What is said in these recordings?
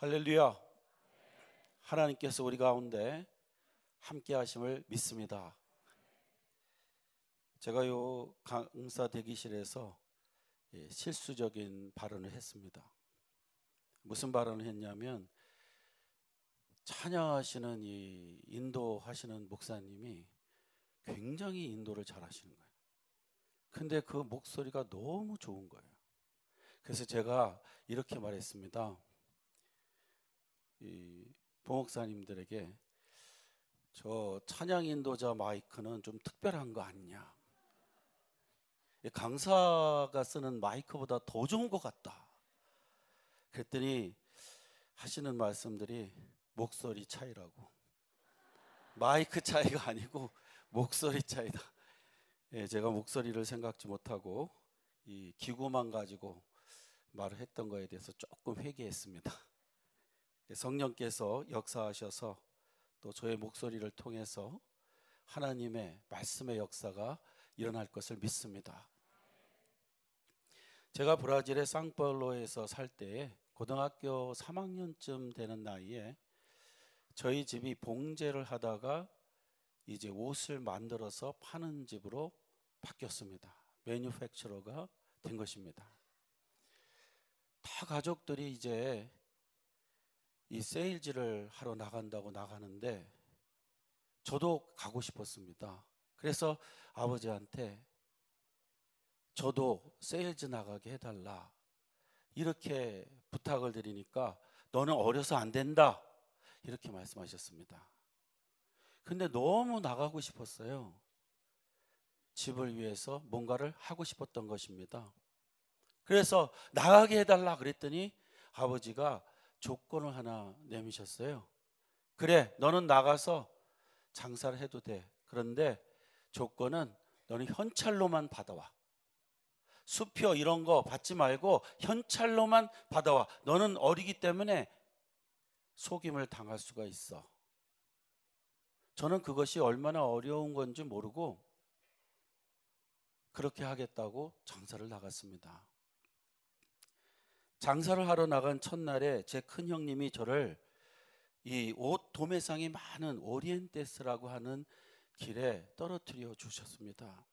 할렐루야. 하나님께서 우리 가운데 함께 하심을 믿습니다. 제가 요 강사 대기실에서 예, 실수적인 발언을 했습니다. 무슨 발언을 했냐면 찬양하시는 이 인도하시는 목사님이 굉장히 인도를 잘하시는 거예요. 근데 그 목소리가 너무 좋은 거예요. 그래서 제가 이렇게 말했습니다. 이 부목사님들에게 저 찬양 인도자 마이크는 좀 특별한 거 아니냐? 강사가 쓰는 마이크보다 더 좋은 것 같다. 그랬더니 하시는 말씀들이 목소리 차이라고. 마이크 차이가 아니고 목소리 차이다. 예, 제가 목소리를 생각지 못하고 이 기구만 가지고 말을 했던 거에 대해서 조금 회개했습니다. 성령께서 역사하셔서 또 저의 목소리를 통해서 하나님의 말씀의 역사가 일어날 것을 믿습니다. 제가 브라질의 상파울로에서 살 때에 고등학교 3학년쯤 되는 나이에 저희 집이 봉제를 하다가 이제 옷을 만들어서 파는 집으로 바뀌었습니다. manufacturer가 된 것입니다. 다 가족들이 이제 이 세일즈를 하러 나간다고 나가는데 저도 가고 싶었습니다. 그래서 아버지한테 저도 세일즈 나가게 해달라. 이렇게 부탁을 드리니까 너는 어려서 안 된다. 이렇게 말씀하셨습니다. 근데 너무 나가고 싶었어요. 집을 위해서 뭔가를 하고 싶었던 것입니다. 그래서 나가게 해달라 그랬더니 아버지가 조건을 하나 내미셨어요. 그래, 너는 나가서 장사를 해도 돼. 그런데 조건은 너는 현찰로만 받아와. 수표 이런 거 받지 말고 현찰로만 받아와. 너는 어리기 때문에 속임을 당할 수가 있어. 저는 그것이 얼마나 어려운 건지 모르고 그렇게 하겠다고 장사를 나갔습니다. 장사를 하러 나간 첫날에 제 큰 형님이 저를 이 옷 도매상이 많은 오리엔테스라고 하는 길에 떨어뜨려 주셨습니다.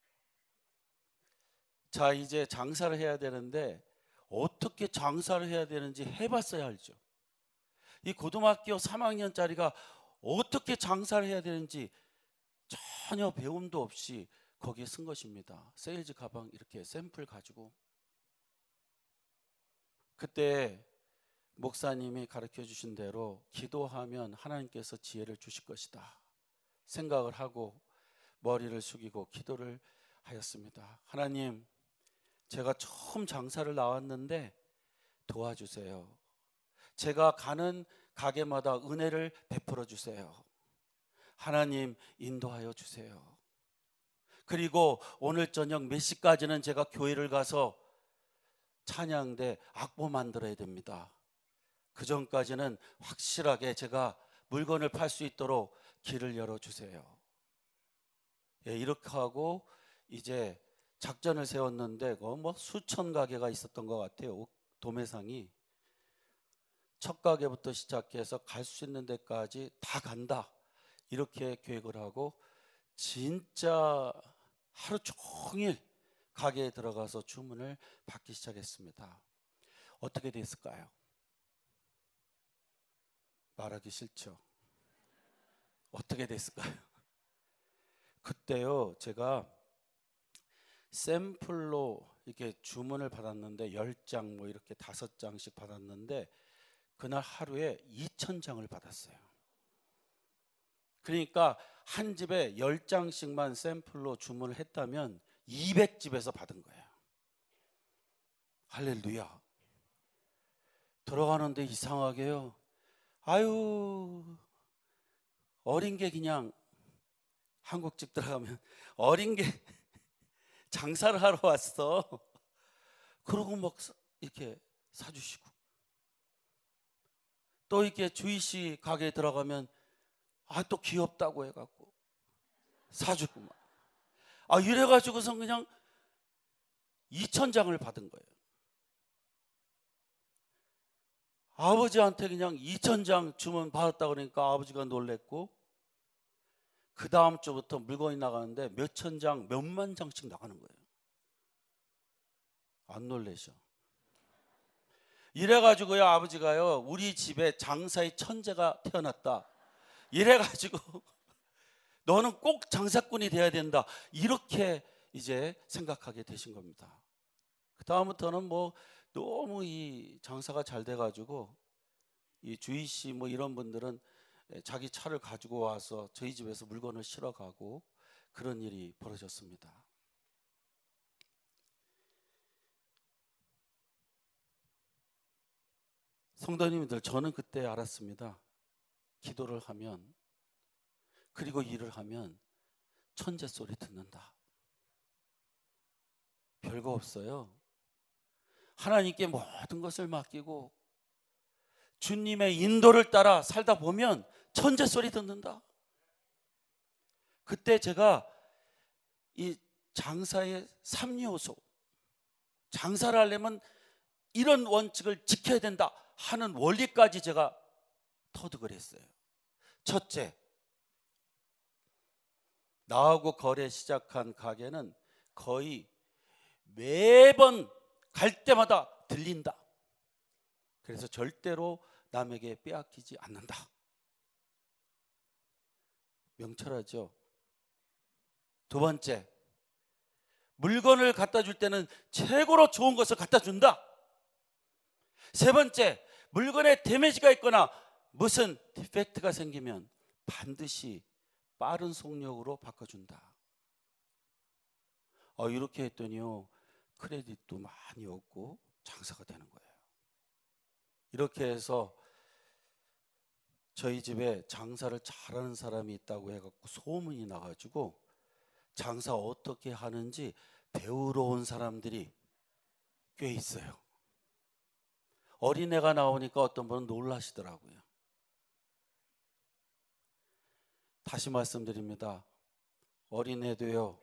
자, 이제 장사를 해야 되는데 어떻게 장사를 해야 되는지 해봤어야 알죠. 이 고등학교 3학년짜리가 어떻게 장사를 해야 되는지 전혀 배움도 없이 거기에 쓴 것입니다. 세일즈 가방 이렇게 샘플 가지고 그때 목사님이 가르쳐 주신 대로 기도하면 하나님께서 지혜를 주실 것이다. 생각을 하고 머리를 숙이고 기도를 하였습니다. 하나님, 제가 처음 장사를 나왔는데 도와주세요. 제가 가는 가게마다 은혜를 베풀어 주세요. 하나님 인도하여 주세요. 그리고 오늘 저녁 몇 시까지는 제가 교회를 가서 찬양대 악보 만들어야 됩니다. 그 전까지는 확실하게 제가 물건을 팔 수 있도록 길을 열어주세요. 예, 이렇게 하고 이제 작전을 세웠는데 뭐 수천 가게가 있었던 것 같아요. 도매상이 첫 가게부터 시작해서 갈 수 있는 데까지 다 간다. 이렇게 계획을 하고 진짜 하루 종일 가게에 들어가서 주문을 받기 시작했습니다. 어떻게 됐을까요? 말하기 싫죠. 어떻게 됐을까요? 그때요, 제가 샘플로 이렇게 주문을 받았는데 10장 뭐 이렇게 5장씩 받았는데 그날 하루에 2,000장을 받았어요. 그러니까 한 집에 10장씩만 샘플로 주문을 했다면 200집에서 받은 거예요. 할렐루야. 들어가는데 이상하게요. 아유, 어린 게 그냥 한국집 들어가면 어린 게 장사를 하러 왔어. 그러고 막 이렇게 사주시고. 또 이렇게 주희씨 가게에 들어가면 아, 또 귀엽다고 해갖고 사주고 막. 아, 이래 가지고서 그냥 2천 장을 받은 거예요. 아버지한테 그냥 2천 장 주문 받았다 그러니까 아버지가 놀랬고 그 다음 주부터 물건이 나가는데 몇 천 장, 몇만 장씩 나가는 거예요. 안 놀래셔. 이래가지고요 아버지가요 우리 집에 장사의 천재가 태어났다. 이래가지고 너는 꼭 장사꾼이 돼야 된다. 이렇게 이제 생각하게 되신 겁니다. 그 다음부터는 뭐 너무 이 장사가 잘 돼가지고 이 주희 씨 뭐 이런 분들은 자기 차를 가지고 와서 저희 집에서 물건을 실어 가고 그런 일이 벌어졌습니다. 성도님들 저는 그때 알았습니다. 기도를 하면 그리고 일을 하면 천재 소리 듣는다. 별거 없어요. 하나님께 모든 것을 맡기고 주님의 인도를 따라 살다 보면 천재 소리 듣는다. 그때 제가 이 장사의 3요소, 장사를 하려면 이런 원칙을 지켜야 된다 하는 원리까지 제가 터득을 했어요. 첫째, 나하고 거래 시작한 가게는 거의 매번 갈 때마다 들린다. 그래서 절대로 남에게 빼앗기지 않는다. 명철하죠. 두 번째, 물건을 갖다 줄 때는 최고로 좋은 것을 갖다 준다. 세 번째, 물건에 데미지가 있거나 무슨 디펙트가 생기면 반드시 빠른 속력으로 바꿔준다. 어, 이렇게 했더니요, 크레딧도 많이 얻고 장사가 되는 거예요. 이렇게 해서 저희 집에 장사를 잘하는 사람이 있다고 해갖고 소문이 나가지고 장사 어떻게 하는지 배우러 온 사람들이 꽤 있어요. 어린애가 나오니까 어떤 분은 놀라시더라고요. 다시 말씀드립니다. 어린애도요,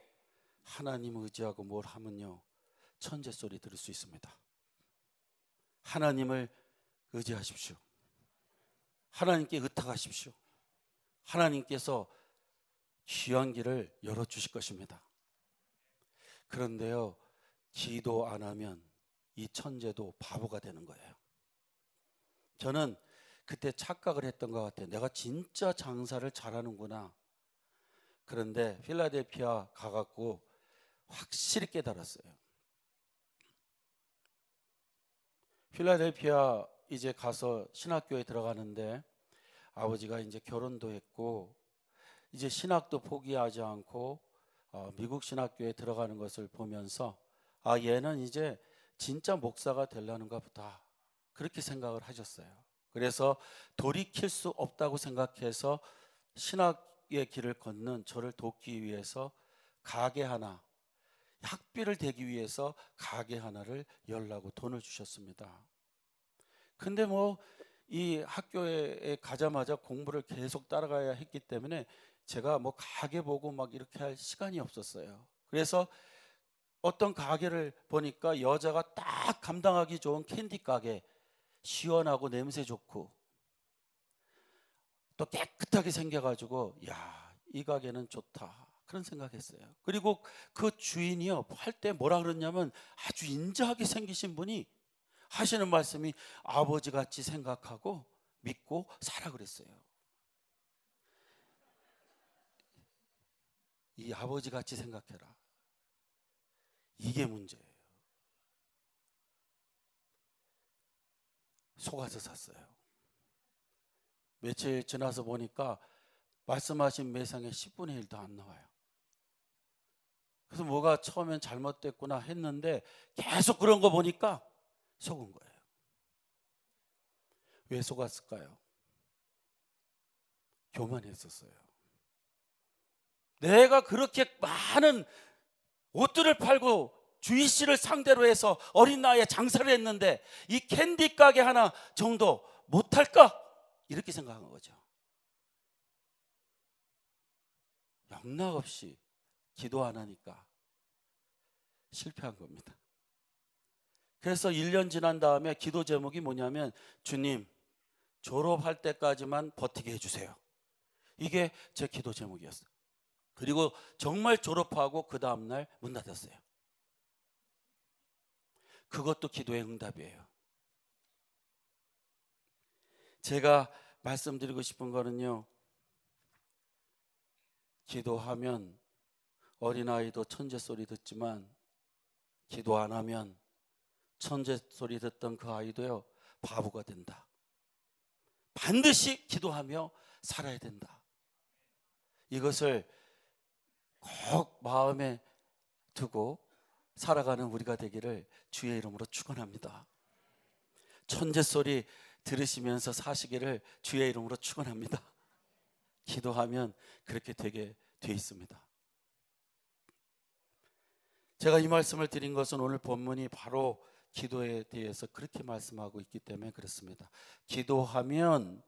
하나님 의지하고 뭘 하면요, 천재 소리 들을 수 있습니다. 하나님을 의지하십시오. 하나님께 의탁하십시오. 하나님께서 귀한 길을 열어주실 것입니다. 그런데요, 기도 안 하면 이 천재도 바보가 되는 거예요. 저는 그때 착각을 했던 것 같아요. 내가 진짜 장사를 잘하는구나. 그런데 필라델피아 가갖고 확실히 깨달았어요. 필라델피아 이제 가서 신학교에 들어가는데 아버지가 이제 결혼도 했고 이제 신학도 포기하지 않고 어, 미국 신학교에 들어가는 것을 보면서 아 얘는 이제 진짜 목사가 되려는가 보다 그렇게 생각을 하셨어요. 그래서 돌이킬 수 없다고 생각해서 신학의 길을 걷는 저를 돕기 위해서 가게 하나 학비를 대기 위해서 가게 하나를 열라고 돈을 주셨습니다. 근데 뭐 이 학교에 가자마자 공부를 계속 따라가야 했기 때문에 제가 뭐 가게 보고 막 이렇게 할 시간이 없었어요. 그래서 어떤 가게를 보니까 여자가 딱 감당하기 좋은 캔디 가게 시원하고 냄새 좋고 또 깨끗하게 생겨가지고 야 이 가게는 좋다 그런 생각했어요. 그리고 그 주인이요 할 때 뭐라 그랬냐면 아주 인자하게 생기신 분이 하시는 말씀이 아버지 같이 생각하고 믿고 살아 그랬어요. 이 아버지 같이 생각해라. 이게 문제예요. 속아서 샀어요. 며칠 지나서 보니까 말씀하신 매상의 10분의 1도 안 나와요. 그래서 뭐가 처음엔 잘못됐구나 했는데 계속 그런 거 보니까 속은 거예요. 왜 속았을까요? 교만했었어요. 내가 그렇게 많은 옷들을 팔고 주희 씨를 상대로 해서 어린 나이에 장사를 했는데 이 캔디 가게 하나 정도 못할까? 이렇게 생각한 거죠. 영락 없이 기도 안 하니까 실패한 겁니다. 그래서 1년 지난 다음에 기도 제목이 뭐냐면 주님 졸업할 때까지만 버티게 해주세요. 이게 제 기도 제목이었어요. 그리고 정말 졸업하고 그 다음날 문 닫았어요. 그것도 기도의 응답이에요. 제가 말씀드리고 싶은 거는요. 기도하면 어린아이도 천재 소리 듣지만 기도 안 하면 천재 소리 듣던 그 아이도요. 바보가 된다. 반드시 기도하며 살아야 된다. 이것을 꼭 마음에 두고 살아가는 우리가 되기를 주의 이름으로 축원합니다. 천재 소리 들으시면서 사시기를 주의 이름으로 축원합니다. 기도하면 그렇게 되게 돼 있습니다. 제가 이 말씀을 드린 것은 오늘 본문이 바로 기도에 대해서 그렇게 말씀하고 있기 때문에 그렇습니다. 기도하면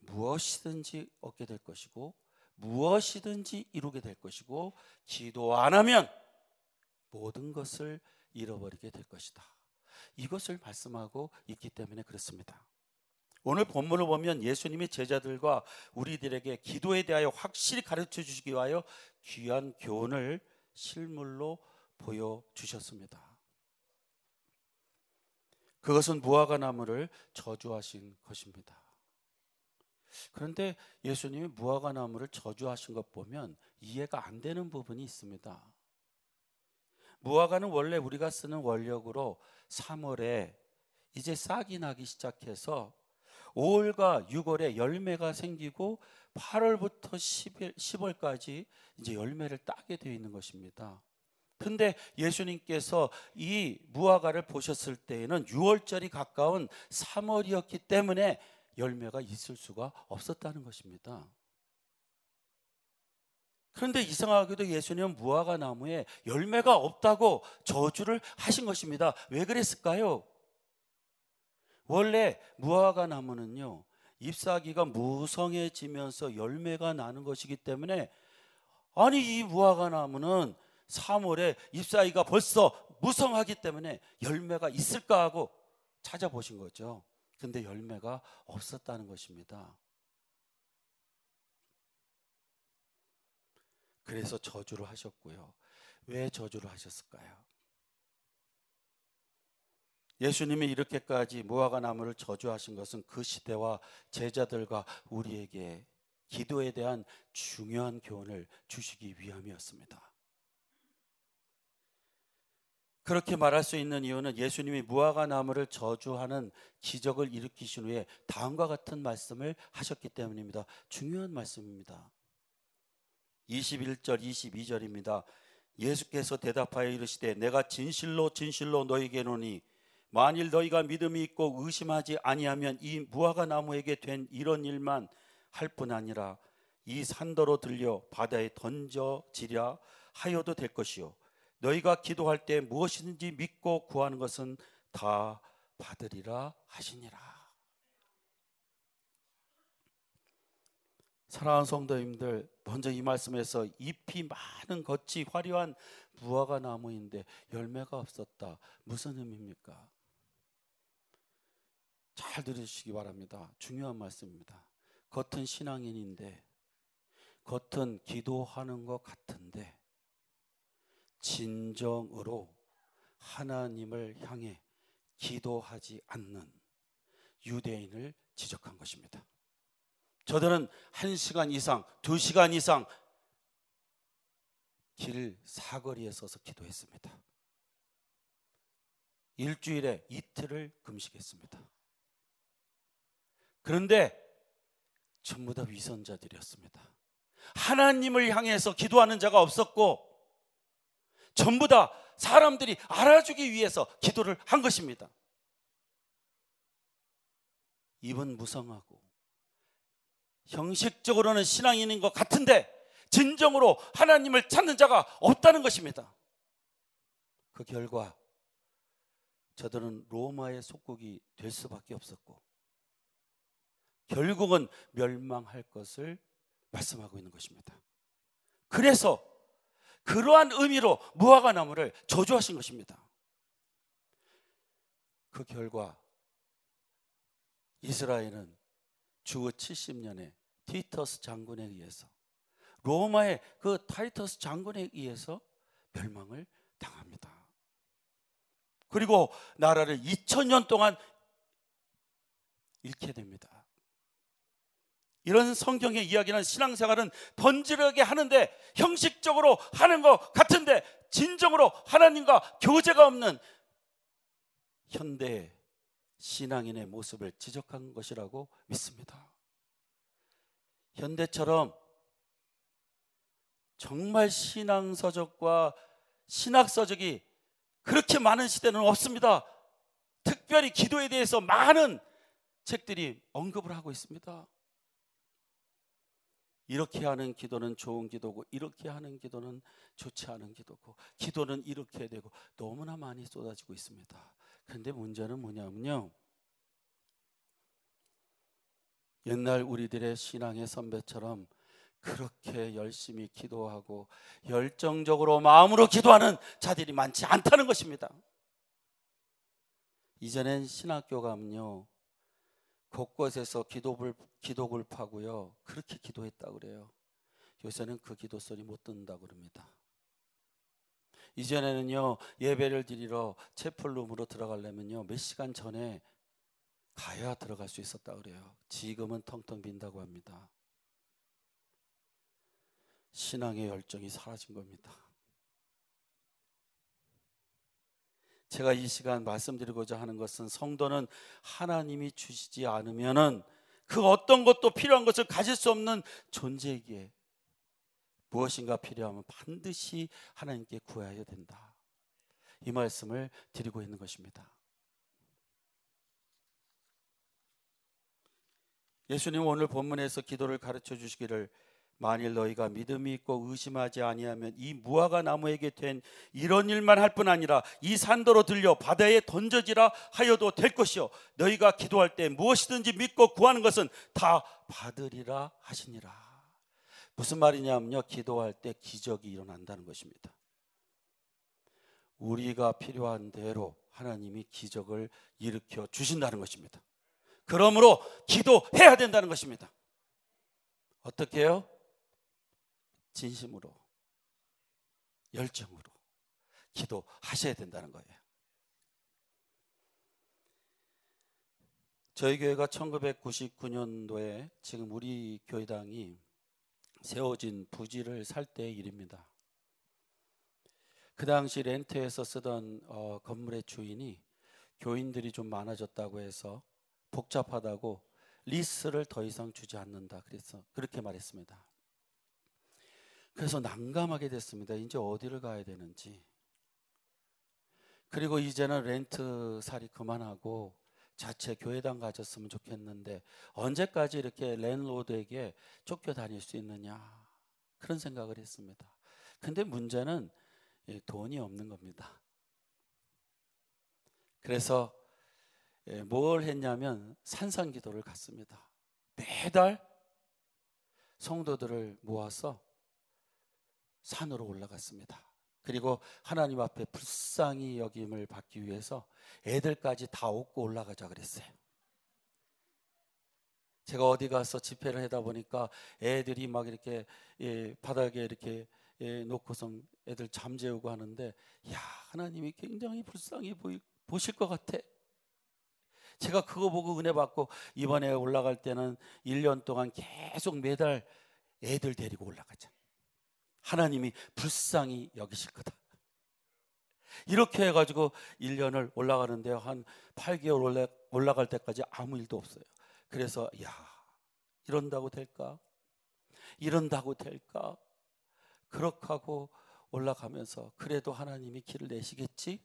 무엇이든지 얻게 될 것이고 무엇이든지 이루게 될 것이고 기도 안 하면 모든 것을 잃어버리게 될 것이다. 이것을 말씀하고 있기 때문에 그렇습니다. 오늘 본문을 보면 예수님이 제자들과 우리들에게 기도에 대하여 확실히 가르쳐 주시기 위하여 귀한 교훈을 실물로 보여 주셨습니다. 그것은 무화과 나무를 저주하신 것입니다. 그런데 예수님이 무화과 나무를 저주하신 것 보면 이해가 안 되는 부분이 있습니다. 무화과는 원래 우리가 쓰는 원력으로 3월에 이제 싹이 나기 시작해서 5월과 6월에 열매가 생기고 8월부터 10일, 10월까지 이제 열매를 따게 되어 있는 것입니다. 근데 예수님께서 이 무화과를 보셨을 때에는 6월절이 가까운 3월이었기 때문에 열매가 있을 수가 없었다는 것입니다. 그런데 이상하게도 예수님은 무화과 나무에 열매가 없다고 저주를 하신 것입니다. 왜 그랬을까요? 원래 무화과 나무는요, 잎사귀가 무성해지면서 열매가 나는 것이기 때문에 아니 이 무화과 나무는 3월에 잎사귀가 벌써 무성하기 때문에 열매가 있을까 하고 찾아보신 거죠. 근데 열매가 없었다는 것입니다. 그래서 저주를 하셨고요. 왜 저주를 하셨을까요? 예수님이 이렇게까지 무화과 나무를 저주하신 것은 그 시대와 제자들과 우리에게 기도에 대한 중요한 교훈을 주시기 위함이었습니다. 그렇게 말할 수 있는 이유는 예수님이 무화과 나무를 저주하는 기적을 일으키신 후에 다음과 같은 말씀을 하셨기 때문입니다. 중요한 말씀입니다. 21절 22절입니다. 예수께서 대답하여 이르시되 내가 진실로 진실로 너희에게 노니 만일 너희가 믿음이 있고 의심하지 아니하면 이 무화과 나무에게 된 이런 일만 할 뿐 아니라 이 산더로 들려 바다에 던져지랴 하여도 될 것이요 너희가 기도할 때 무엇이든지 믿고 구하는 것은 다 받으리라 하시니라. 사랑하는 성도님들, 먼저 이 말씀에서 잎이 많은 겉이 화려한 무화과 나무인데 열매가 없었다. 무슨 의미입니까? 잘 들으시기 바랍니다. 중요한 말씀입니다. 겉은 신앙인인데, 겉은 기도하는 것 같은데, 진정으로 하나님을 향해 기도하지 않는 유대인을 지적한 것입니다. 저들은 한 시간 이상, 두 시간 이상 길 사거리에 서서 기도했습니다. 일주일에 이틀을 금식했습니다. 그런데 전부 다 위선자들이었습니다. 하나님을 향해서 기도하는 자가 없었고 전부 다 사람들이 알아주기 위해서 기도를 한 것입니다. 입은 무성하고 형식적으로는 신앙인인 것 같은데 진정으로 하나님을 찾는 자가 없다는 것입니다. 그 결과 저들은 로마의 속국이 될 수밖에 없었고 결국은 멸망할 것을 말씀하고 있는 것입니다. 그래서 그러한 의미로 무화과 나무를 저주하신 것입니다. 그 결과 이스라엘은 주후 70년에 티터스 장군에 의해서 로마의 그 타이터스 장군에 의해서 멸망을 당합니다. 그리고 나라를 2000년 동안 잃게 됩니다. 이런 성경의 이야기는 신앙생활은 번지르게 하는데 형식적으로 하는 것 같은데 진정으로 하나님과 교제가 없는 현대 신앙인의 모습을 지적한 것이라고 믿습니다. 현대처럼 정말 신앙서적과 신학서적이 그렇게 많은 시대는 없습니다. 특별히 기도에 대해서 많은 책들이 언급을 하고 있습니다. 이렇게 하는 기도는 좋은 기도고 이렇게 하는 기도는 좋지 않은 기도고 기도는 이렇게 되고 너무나 많이 쏟아지고 있습니다. 그런데 문제는 뭐냐면요. 옛날 우리들의 신앙의 선배처럼 그렇게 열심히 기도하고 열정적으로 마음으로 기도하는 자들이 많지 않다는 것입니다. 이전엔 신학교 가면요. 곳곳에서 기도불, 기도굴 파고요. 그렇게 기도했다 그래요. 요새는 그 기도 소리 못 듣는다 그럽니다. 이전에는요, 예배를 드리러 채플룸으로 들어가려면요, 몇 시간 전에 가야 들어갈 수 있었다 그래요. 지금은 텅텅 빈다고 합니다. 신앙의 열정이 사라진 겁니다. 제가 이 시간 말씀드리고자 하는 것은 성도는 하나님이 주시지 않으면은 그 어떤 것도 필요한 것을 가질 수 없는 존재이기에 무엇인가 필요하면 반드시 하나님께 구해야 된다. 이 말씀을 드리고 있는 것입니다. 예수님 오늘 본문에서 기도를 가르쳐 주시기를 만일 너희가 믿음이 있고 의심하지 아니하면 이 무화과 나무에게 된 이런 일만 할 뿐 아니라 이 산도로 들려 바다에 던져지라 하여도 될 것이요 너희가 기도할 때 무엇이든지 믿고 구하는 것은 다 받으리라 하시니라 무슨 말이냐면요 기도할 때 기적이 일어난다는 것입니다 우리가 필요한 대로 하나님이 기적을 일으켜 주신다는 것입니다 그러므로 기도해야 된다는 것입니다 어떻게 해요? 진심으로 열정으로 기도하셔야 된다는 거예요. 저희 교회가 1999년도에 지금 우리 교회당이 세워진 부지를 살 때의 일입니다. 그 당시 렌트에서 쓰던 어, 건물의 주인이 교인들이 좀 많아졌다고 해서 복잡하다고 리스를 더 이상 주지 않는다. 그래서 그렇게 말했습니다. 그래서 난감하게 됐습니다. 이제 어디를 가야 되는지. 그리고 이제는 렌트 살이 그만하고 자체 교회당 가졌으면 좋겠는데 언제까지 이렇게 랜로드에게 쫓겨 다닐 수 있느냐 그런 생각을 했습니다. 근데 문제는 돈이 없는 겁니다. 그래서 뭘 했냐면 산상기도를 갔습니다. 매달 성도들을 모아서 산으로 올라갔습니다. 그리고 하나님 앞에 불쌍히 여김을 받기 위해서 애들까지 다 업고 올라가자 그랬어요. 제가 어디 가서 집회를 하다 보니까 애들이 막 이렇게 예, 바닥에 이렇게 예, 놓고서 애들 잠재우고 하는데 야 하나님이 굉장히 불쌍히 보이, 보실 것 같아. 제가 그거 보고 은혜 받고 이번에 올라갈 때는 1년 동안 계속 매달 애들 데리고 올라가자. 하나님이 불쌍히 여기실 거다. 이렇게 해가지고 1년을 올라가는데요. 한 8개월 올라, 올라갈 때까지 아무 일도 없어요. 그래서, 야, 이런다고 될까? 이런다고 될까? 그렇게 하고 올라가면서, 그래도 하나님이 길을 내시겠지?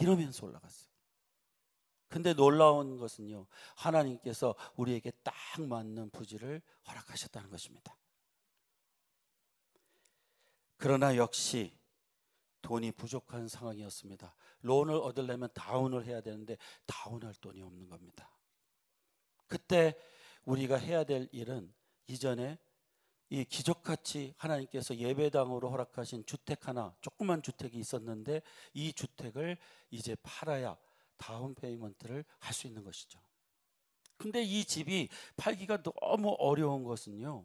이러면서 올라갔어요. 근데 놀라운 것은요, 하나님께서 우리에게 딱 맞는 부지를 허락하셨다는 것입니다. 그러나 역시 돈이 부족한 상황이었습니다. 론을 얻으려면 다운을 해야 되는데 다운할 돈이 없는 겁니다. 그때 우리가 해야 될 일은 이전에 이 기적같이 하나님께서 예배당으로 허락하신 주택 하나, 조그만 주택이 있었는데 이 주택을 이제 팔아야 down payment를 할 수 있는 것이죠. 근데 이 집이 팔기가 너무 어려운 것은요.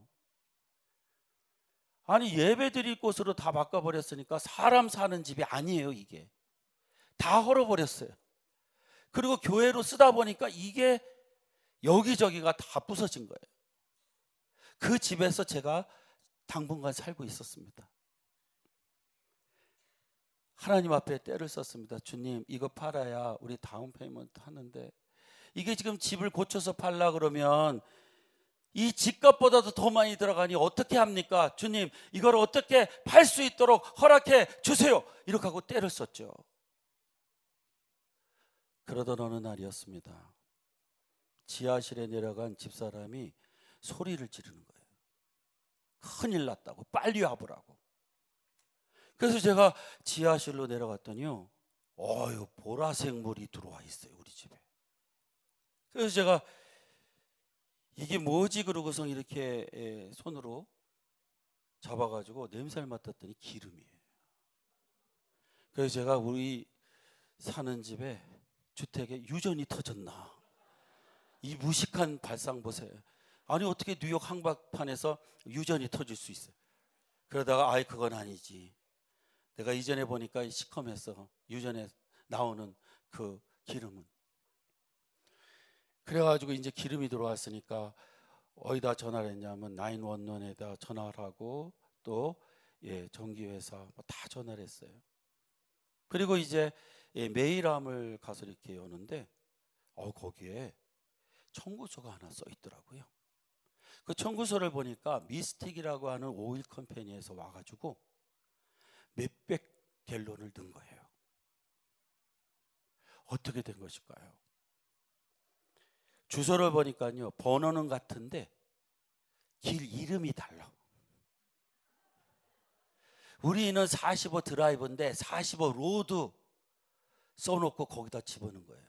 아니 예배 드릴 곳으로 다 바꿔버렸으니까 사람 사는 집이 아니에요 이게. 다 헐어버렸어요. 그리고 교회로 쓰다 보니까 이게 여기저기가 다 부서진 거예요. 그 집에서 제가 당분간 살고 있었습니다. 하나님 앞에 떼를 썼습니다. 주님 이거 팔아야 우리 down payment 하는데 이게 지금 집을 고쳐서 팔라 그러면 이 집값보다도 더 많이 들어가니 어떻게 합니까? 주님, 이걸 어떻게 팔 수 있도록 허락해 주세요. 이렇게 하고 떼를 썼죠. 그러던 어느 날이었습니다. 지하실에 내려간 집사람이 소리를 지르는 거예요. 큰일 났다고, 빨리 와보라고. 그래서 제가 지하실로 내려갔더니요. 어유 보라색 물이 들어와 있어요, 우리 집에. 그래서 제가 이게 뭐지 그러고서 이렇게 예, 손으로 잡아가지고 냄새를 맡았더니 기름이에요. 그래서 제가 우리 사는 집에 주택에 유전이 터졌나? 이 무식한 발상 보세요. 아니 어떻게 뉴욕 항박판에서 유전이 터질 수 있어요? 그러다가 아이 그건 아니지. 내가 이전에 보니까 시커면서 유전에 나오는 그 기름은 그래가지고 이제 기름이 들어왔으니까 어디다 전화를 했냐면 911에다 전화를 하고 또 예, 전기회사 뭐 다 전화를 했어요. 그리고 이제 예, 메일함을 가서 이렇게 오는데 어 거기에 청구서가 하나 써 있더라고요. 그 청구서를 보니까 미스틱이라고 하는 오일 컴퍼니에서 와가지고 몇백 갤론을 넣은 거예요. 어떻게 된 것일까요? 주소를 보니까요 번호는 같은데 길 이름이 달라. 우리는 45 Drive인데 45 Road 써놓고 거기다 집어넣은 거예요.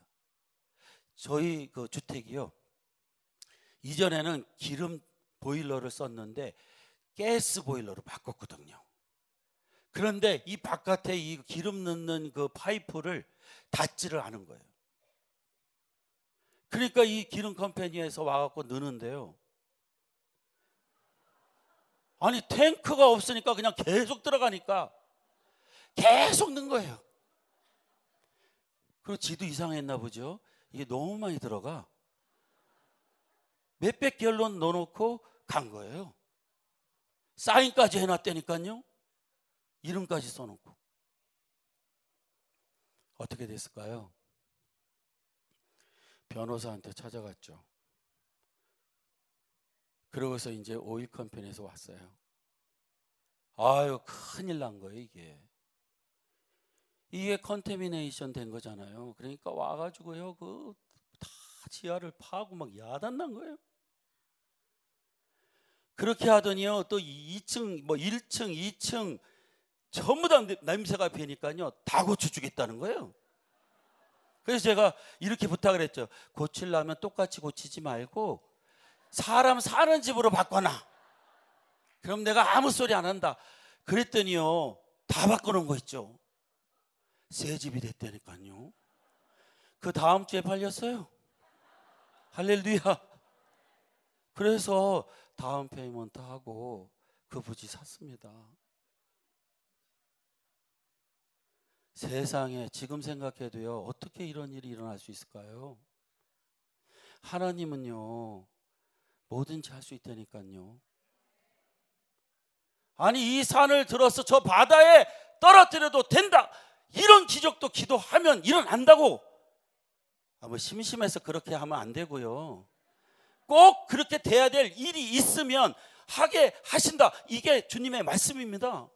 저희 그 주택이요. 이전에는 기름 보일러를 썼는데 가스 보일러로 바꿨거든요. 그런데 이 바깥에 이 기름 넣는 그 파이프를 닫지를 않은 거예요. 그러니까 이 기름 컴퍼니에서 와갖고 넣는데요. 아니 탱크가 없으니까 그냥 계속 들어가니까 계속 넣은 거예요. 그리고 지도 이상했나 보죠. 이게 너무 많이 들어가. 몇백 갤론 넣어놓고 간 거예요. 사인까지 해놨다니까요. 이름까지 써놓고. 어떻게 됐을까요? 변호사한테 찾아갔죠. 그러고서 이제 oil company에서 왔어요. 아유, 큰일 난 거예요, 이게. 이게 contamination 된 거잖아요. 그러니까 와가지고요, 그, 다 지하를 파고 막 야단 난 거예요. 그렇게 하더니요, 또 2층, 뭐 1층, 2층, 전부 다 냄새가 배니까요, 다 고쳐주겠다는 거예요. 그래서 제가 이렇게 부탁을 했죠. 고치려면 똑같이 고치지 말고 사람 사는 집으로 바꿔놔. 그럼 내가 아무 소리 안 한다. 그랬더니요. 다 바꿔놓은 거 있죠. 새 집이 됐다니까요. 그 다음 주에 팔렸어요. 할렐루야. 그래서 down payment 하고 그 부지 샀습니다. 세상에 지금 생각해도요, 어떻게 이런 일이 일어날 수 있을까요? 하나님은요, 뭐든지 할 수 있다니까요. 아니, 이 산을 들어서 저 바다에 떨어뜨려도 된다! 이런 기적도 기도하면 일어난다고! 아, 뭐 심심해서 그렇게 하면 안 되고요. 꼭 그렇게 돼야 될 일이 있으면 하게 하신다. 이게 주님의 말씀입니다.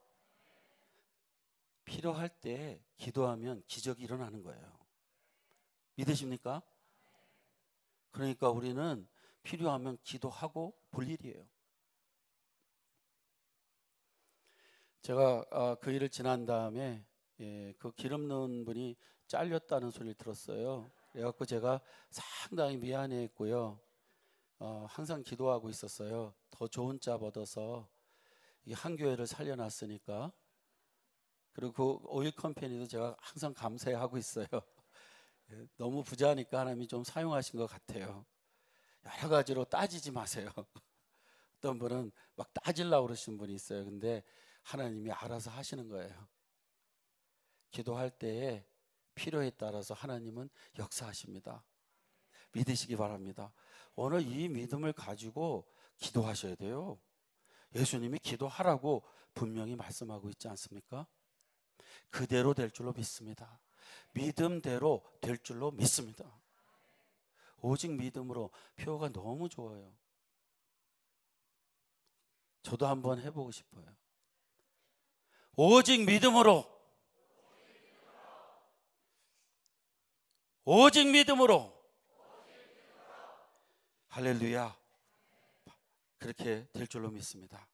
필요할 때 기도하면 기적이 일어나는 거예요. 믿으십니까? 그러니까 우리는 필요하면 기도하고 볼 일이에요. 제가 아, 그 일을 지난 다음에 예, 그 기름 넣은 분이 잘렸다는 소리를 들었어요. 그래갖고 제가 상당히 미안해했고요. 어, 항상 기도하고 있었어요. 더 좋은 짭 얻어서 한 교회를 살려놨으니까 그리고 그 오일 컴퍼니도 제가 항상 감사해하고 있어요. 너무 부자니까 하나님이 좀 사용하신 것 같아요. 여러 가지로 따지지 마세요. 어떤 분은 막 따질라고 그러신 분이 있어요. 근데 하나님이 알아서 하시는 거예요. 기도할 때에 필요에 따라서 하나님은 역사하십니다. 믿으시기 바랍니다. 오늘 이 믿음을 가지고 기도하셔야 돼요. 예수님이 기도하라고 분명히 말씀하고 있지 않습니까? 그대로 될 줄로 믿습니다. 믿음대로 될 줄로 믿습니다. 오직 믿음으로 표가 너무 좋아요. 저도 한번 해보고 싶어요. 오직 믿음으로 오직 믿음으로 할렐루야 그렇게 될 줄로 믿습니다.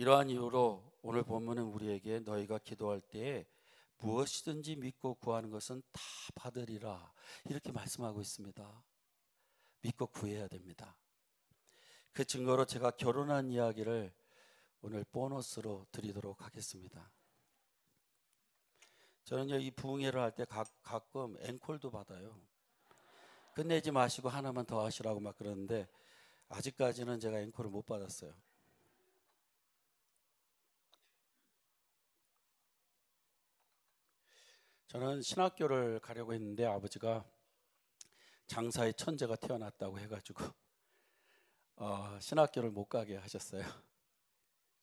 이러한 이유로 오늘 본문은 우리에게 너희가 기도할 때에 무엇이든지 믿고 구하는 것은 다 받으리라 이렇게 말씀하고 있습니다. 믿고 구해야 됩니다. 그 증거로 제가 결혼한 이야기를 오늘 보너스로 드리도록 하겠습니다. 저는 이 부흥회를 할 때 가끔 앵콜도 받아요. 끝내지 마시고 하나만 더 하시라고 막 그러는데 아직까지는 제가 앵콜을 못 받았어요. 저는 신학교를 가려고 했는데 아버지가 장사의 천재가 태어났다고 해가지고 어, 신학교를 못 가게 하셨어요.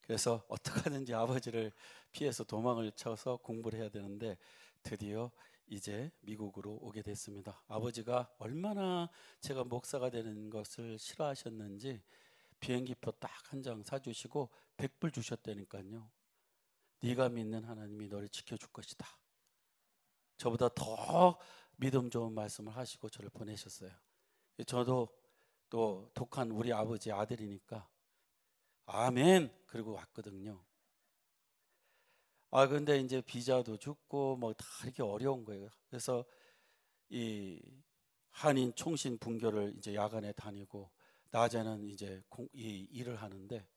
그래서 어떻게 하든지 아버지를 피해서 도망을 쳐서 공부를 해야 되는데 드디어 이제 미국으로 오게 됐습니다. 아버지가 얼마나 제가 목사가 되는 것을 싫어하셨는지 비행기표 딱 한 장 사주시고 백불 주셨다니까요. 네가 믿는 하나님이 너를 지켜줄 것이다. 저보다 더 믿음 좋은 말씀을 하시고 저를 보내셨어요. 저도 또 독한 우리 아버지 아들이니까 아멘 그리고 왔거든요. 아 근데 이제 비자도 죽고 뭐 다 이렇게 어려운 거예요. 그래서 이 한인 총신 분교를 이제 야간에 다니고 낮에는 이제 공, 이 일을 하는데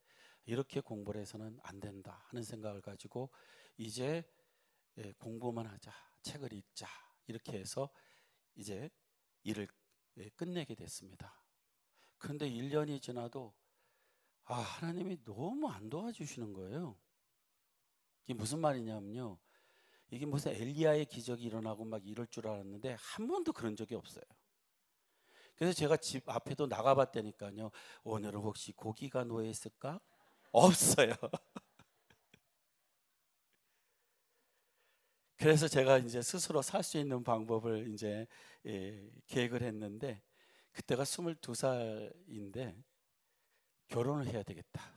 이렇게 공부를 해서는 안 된다 하는 생각을 가지고 이제 예, 공부만 하자 책을 읽자 이렇게 해서 이제 일을 예, 끝내게 됐습니다. 그런데 1년이 지나도 아 하나님이 너무 안 도와주시는 거예요. 이게 무슨 말이냐면요. 이게 무슨 엘리야의 기적이 일어나고 막 이럴 줄 알았는데 한 번도 그런 적이 없어요. 그래서 제가 집 앞에도 나가봤다니까요. 오늘은 혹시 고기가 놓여 있을까? 없어요. 그래서 제가 이제 스스로 살 수 있는 방법을 이제 예, 계획을 했는데 그때가 22살인데 결혼을 해야 되겠다.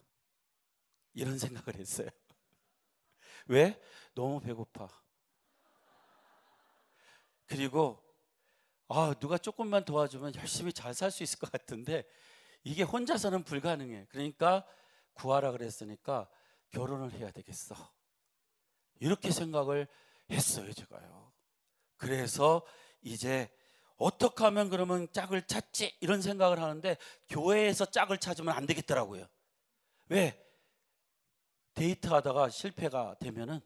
이런 생각을 했어요. 왜? 너무 배고파. 그리고 아, 누가 조금만 도와주면 열심히 잘 살 수 있을 것 같은데 이게 혼자서는 불가능해. 그러니까 구하라 그랬으니까 결혼을 해야 되겠어. 이렇게 생각을 했어요, 제가요. 그래서 이제 어떻게 하면 그러면 짝을 찾지? 이런 생각을 하는데 교회에서 짝을 찾으면 안 되겠더라고요. 왜? 데이트하다가 실패가 되면은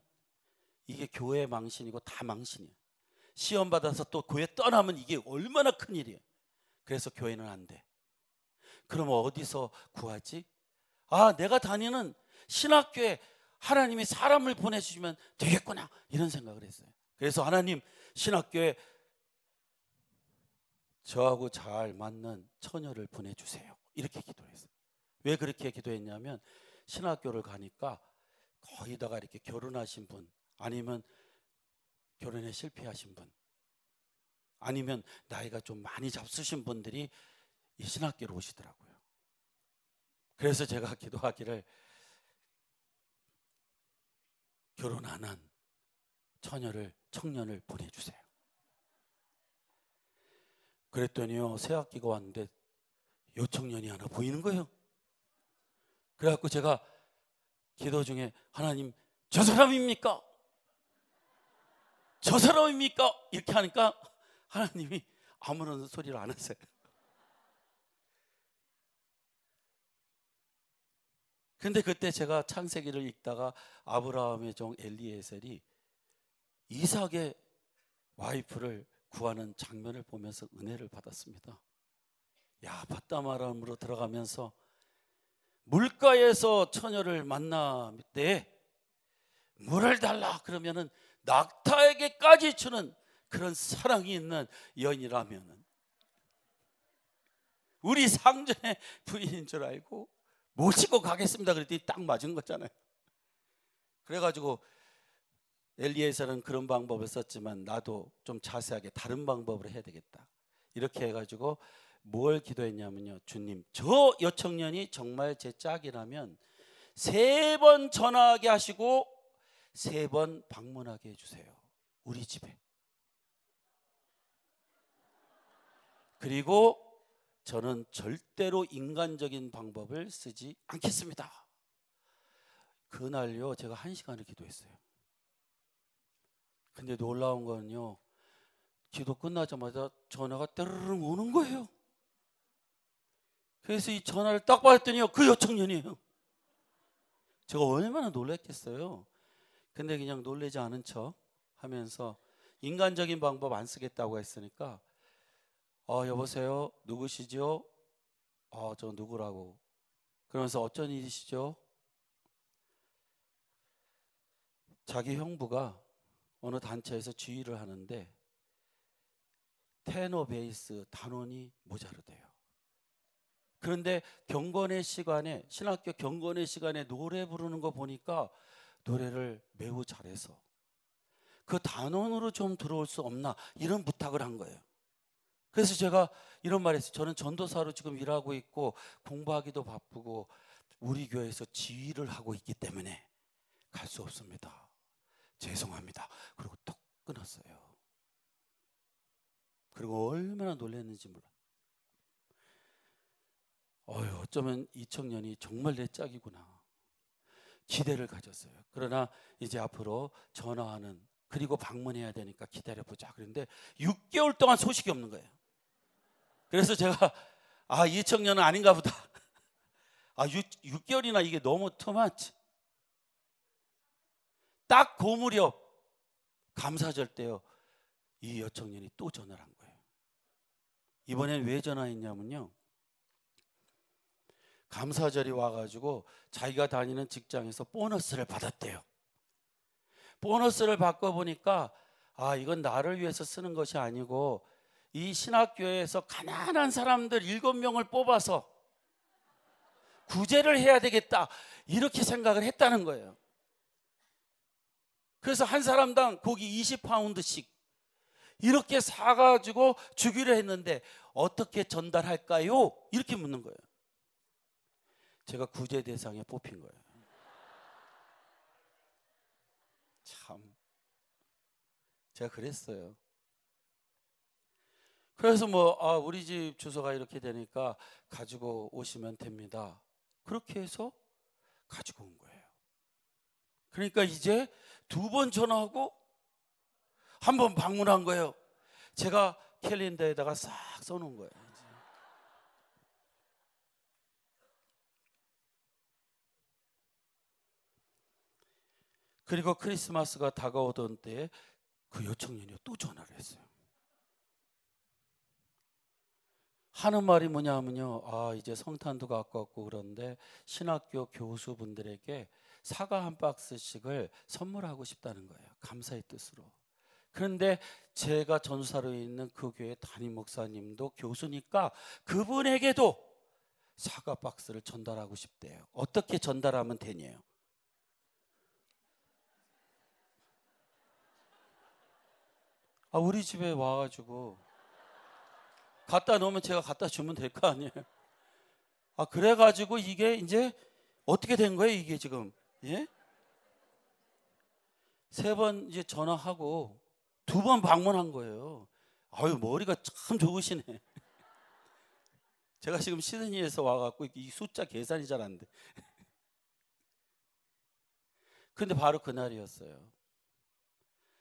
이게 교회 망신이고 다 망신이에요. 시험 받아서 또 교회 떠나면 이게 얼마나 큰 일이에요. 그래서 교회는 안 돼. 그럼 어디서 구하지? 아, 내가 다니는 신학교에 하나님이 사람을 보내주시면 되겠구나. 이런 생각을 했어요. 그래서 하나님 신학교에 저하고 잘 맞는 처녀를 보내주세요. 이렇게 기도를 했어요. 왜 그렇게 기도했냐면 신학교를 가니까 거의다가 이렇게 결혼하신 분 아니면 결혼에 실패하신 분 아니면 나이가 좀 많이 잡수신 분들이 이 신학교로 오시더라고요. 그래서 제가 기도하기를 결혼 안 한 처녀를 청년을 보내주세요. 그랬더니요 새 학기가 왔는데 요 청년이 하나 보이는 거예요. 그래갖고 제가 기도 중에 하나님 저 사람입니까? 저 사람입니까? 이렇게 하니까 하나님이 아무런 소리를 안 하세요. 근데 그때 제가 창세기를 읽다가 아브라함의 종 엘리에셀이 이삭의 와이프를 구하는 장면을 보면서 은혜를 받았습니다. 야, 바다마람으로 들어가면서 물가에서 처녀를 만날 때 물을 달라 그러면은 낙타에게까지 주는 그런 사랑이 있는 여인이라면은 우리 상전의 부인인 줄 알고 모시고 가겠습니다. 그랬더니 딱 맞은 거잖아요. 그래가지고 엘리에서는 그런 방법을 썼지만 나도 좀 자세하게 다른 방법으로 해야 되겠다. 이렇게 해가지고 뭘 기도했냐면요. 주님, 저 여청년이 정말 제 짝이라면 세 번 전화하게 하시고 세 번 방문하게 해주세요. 우리 집에. 그리고 저는 절대로 인간적인 방법을 쓰지 않겠습니다. 그날요, 제가 한 시간을 기도했어요. 근데 놀라운 건요, 기도 끝나자마자 전화가 따르릉 오는 거예요. 그래서 이 전화를 딱 받았더니요, 그 여청년이에요. 제가 얼마나 놀랐겠어요. 근데 그냥 놀래지 않은 척 하면서 인간적인 방법 안 쓰겠다고 했으니까 어, 여보세요? 누구시죠? 어, 저 누구라고. 그러면서 어쩐 일이시죠? 자기 형부가 어느 단체에서 지휘를 하는데 테너 베이스 단원이 모자르대요. 그런데 경건의 시간에 신학교 경건의 시간에 노래 부르는 거 보니까 노래를 매우 잘해서 그 단원으로 좀 들어올 수 없나 이런 부탁을 한 거예요. 그래서 제가 이런 말 했어요. 저는 전도사로 지금 일하고 있고 공부하기도 바쁘고 우리 교회에서 지휘를 하고 있기 때문에 갈 수 없습니다. 죄송합니다. 그리고 톡 끊었어요. 그리고 얼마나 놀랐는지 몰라. 어휴, 어쩌면 이 청년이 정말 내 짝이구나. 기대를 가졌어요. 그러나 이제 앞으로 전화하는 그리고 방문해야 되니까 기다려보자. 그런데 6개월 동안 소식이 없는 거예요. 그래서 제가 아, 이 청년은 아닌가 보다. 아, 6, 6개월이나 이게 너무 투마치. 딱 그 무렵 감사절 때요. 이 여청년이 또 전화를 한 거예요. 이번엔 왜 전화했냐면요. 감사절이 와가지고 자기가 다니는 직장에서 보너스를 받았대요. 보너스를 바꿔보니까 아, 이건 나를 위해서 쓰는 것이 아니고 이 신학교에서 가난한 사람들 일곱 명을 뽑아서 구제를 해야 되겠다. 이렇게 생각을 했다는 거예요. 그래서 한 사람당 고기 20파운드씩 이렇게 사가지고 주기로 했는데 어떻게 전달할까요? 이렇게 묻는 거예요. 제가 구제 대상에 뽑힌 거예요. 참. 제가 그랬어요. 그래서 뭐, 아, 우리 집 주소가 이렇게 되니까 가지고 오시면 됩니다. 그렇게 해서 가지고 온 거예요. 그러니까 이제 두 번 전화하고 한 번 방문한 거예요. 제가 캘린더에다가 싹 써놓은 거예요. 그리고 크리스마스가 다가오던 때에 그 요청년이 또 전화를 했어요. 하는 말이 뭐냐면요. 아, 이제 성탄도 가깝고 그런데 신학교 교수분들에게 사과 한 박스씩을 선물하고 싶다는 거예요. 감사의 뜻으로. 그런데 제가 전사로 있는 그 교회 담임 목사님도 교수니까 그분에게도 사과 박스를 전달하고 싶대요. 어떻게 전달하면 되냐요? 아, 우리 집에 와가지고 갖다 놓으면 제가 갖다 주면 될 거 아니에요. 아, 그래 가지고 이게 이제 어떻게 된 거예요, 이게 지금? 예? 세 번 이제 전화하고 두 번 방문한 거예요. 아유, 머리가 참 좋으시네. 제가 지금 시드니에서 와갖고 이 숫자 계산이 잘 안 돼. 근데 바로 그날이었어요.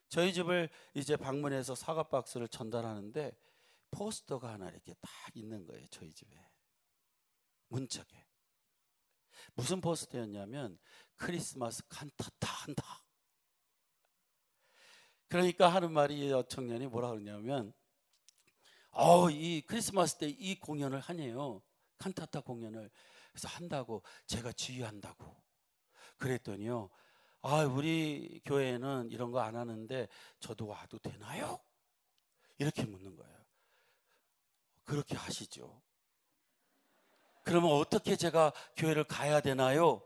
저희 집을 이제 방문해서 사과 박스를 전달하는데 포스터가 하나 이렇게 딱 있는 거예요. 저희 집에. 문짝에. 무슨 포스터였냐면 크리스마스 칸타타 한다. 그러니까 하는 말이 여청년이 뭐라 그러냐면 어, 이 크리스마스 때 이 공연을 하네요. 칸타타 공연을. 그래서 한다고 제가 지휘한다고. 그랬더니요. 아, 우리 교회는 이런 거 안 하는데 저도 와도 되나요? 이렇게 묻는 거예요. 그렇게 하시죠. 그러면 어떻게 제가 교회를 가야 되나요?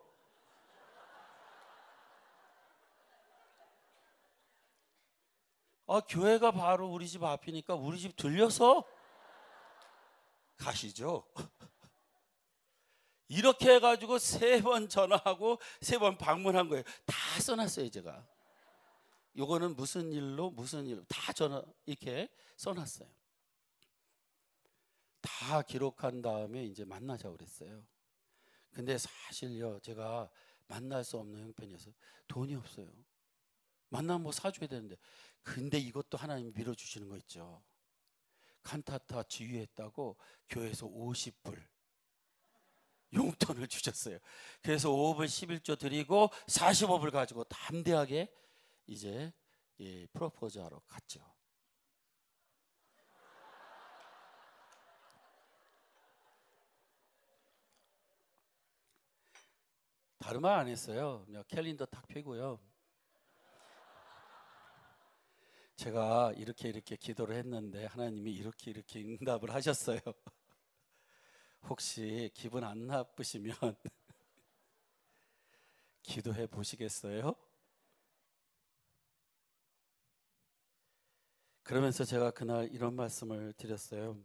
아, 교회가 바로 우리 집 앞이니까 우리 집 들려서 가시죠. 이렇게 해가지고 세 번 전화하고 세 번 방문한 거예요. 다 써놨어요, 제가. 요거는 무슨 일로, 무슨 일로 다 전화 이렇게 써놨어요. 다 기록한 다음에 이제 만나자고 그랬어요. 근데 사실요, 제가 만날 수 없는 형편이어서 돈이 없어요. 만나면 뭐 사줘야 되는데. 근데 이것도 하나님이 밀어주시는 거 있죠. 칸타타 지휘했다고 교회에서 50불 용돈을 주셨어요. 그래서 5불 11조 드리고 45불 가지고 담대하게 이제 예, 프로포즈 하러 갔죠. 말안 했어요. 그냥 캘린더 탁 펴고요. 제가 이렇게 이렇게 기도를 했는데 하나님이 이렇게 이렇게 응답을 하셨어요. 혹시 기분 안 나쁘시면 기도해 보시겠어요? 그러면서 제가 그날 이런 말씀을 드렸어요.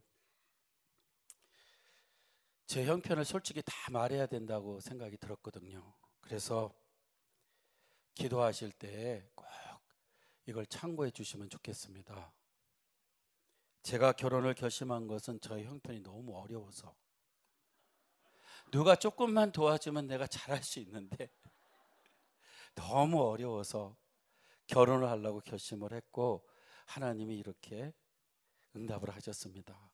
제 형편을 솔직히 다 말해야 된다고 생각이 들었거든요. 그래서 기도하실 때 꼭 이걸 참고해 주시면 좋겠습니다. 제가 결혼을 결심한 것은 저의 형편이 너무 어려워서 누가 조금만 도와주면 내가 잘할 수 있는데 너무 어려워서 결혼을 하려고 결심을 했고 하나님이 이렇게 응답을 하셨습니다.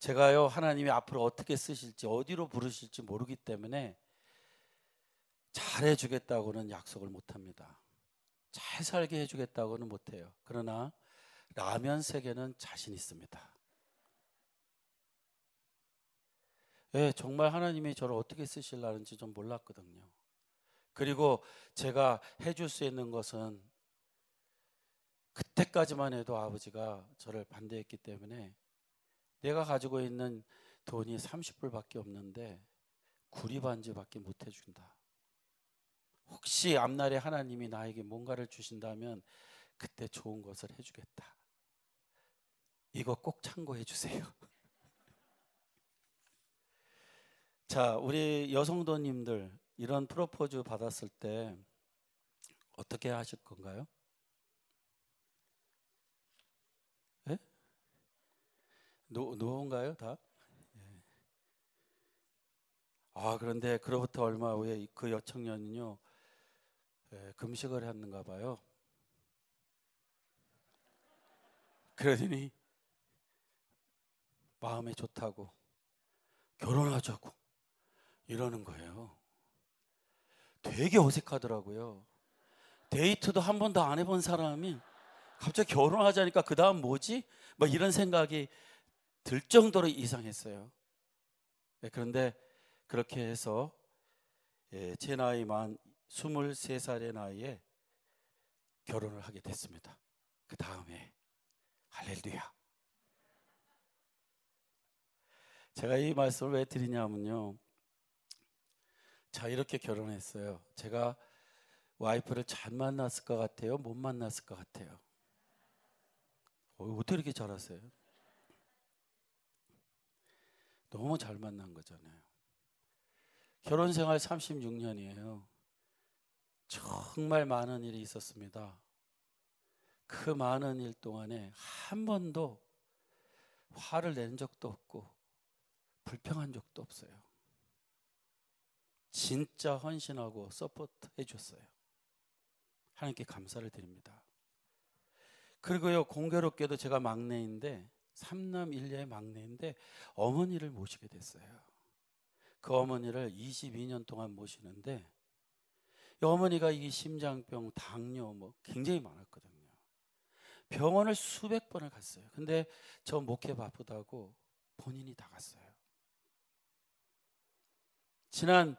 제가요 하나님이 앞으로 어떻게 쓰실지 어디로 부르실지 모르기 때문에 잘해 주겠다고는 약속을 못 합니다. 잘 살게 해 주겠다고는 못 해요. 그러나 라면 세계는 자신 있습니다. 예, 정말 하나님이 저를 어떻게 쓰실라는지 좀 몰랐거든요. 그리고 제가 해줄 수 있는 것은 그때까지만 해도 아버지가 저를 반대했기 때문에 내가 가지고 있는 돈이 30불밖에 없는데 구리 반지밖에 못 해준다. 혹시 앞날에 하나님이 나에게 뭔가를 주신다면 그때 좋은 것을 해주겠다. 이거 꼭 참고해 주세요. 자, 우리 여성도님들 이런 프로포즈 받았을 때 어떻게 하실 건가요? 노, 노인가요, 다? 예. 아, 그런데 그로부터 얼마 후에 그 여청년은요, 예, 금식을 했는가 봐요. 그러더니 마음에 좋다고 결혼하자고 이러는 거예요. 되게 어색하더라고요. 데이트도 한 번도 안 해본 사람이 갑자기 결혼하자니까 그 다음 뭐지? 뭐 이런 생각이 들 정도로 이상했어요. 네, 그런데 그렇게 해서 예, 제 나이 만 23살의 나이에 결혼을 하게 됐습니다. 그 다음에 할렐루야. 제가 이 말씀을 왜 드리냐면요. 자, 이렇게 결혼했어요. 제가 와이프를 잘 만났을 것 같아요? 못 만났을 것 같아요? 어, 어떻게 이렇게 잘하세요? 너무 잘 만난 거잖아요. 결혼 생활 36년이에요. 정말 많은 일이 있었습니다. 그 많은 일 동안에 한 번도 화를 낸 적도 없고 불평한 적도 없어요. 진짜 헌신하고 support 해줬어요. 하나님께 감사를 드립니다. 그리고요 공교롭게도 제가 막내인데 삼남 일녀의 막내인데 어머니를 모시게 됐어요. 그 어머니를 22년 동안 모시는데 어머니가 이 심장병, 당뇨 뭐 굉장히 많았거든요. 병원을 수백 번을 갔어요. 근데 저 목회 바쁘다고 본인이 다 갔어요. 지난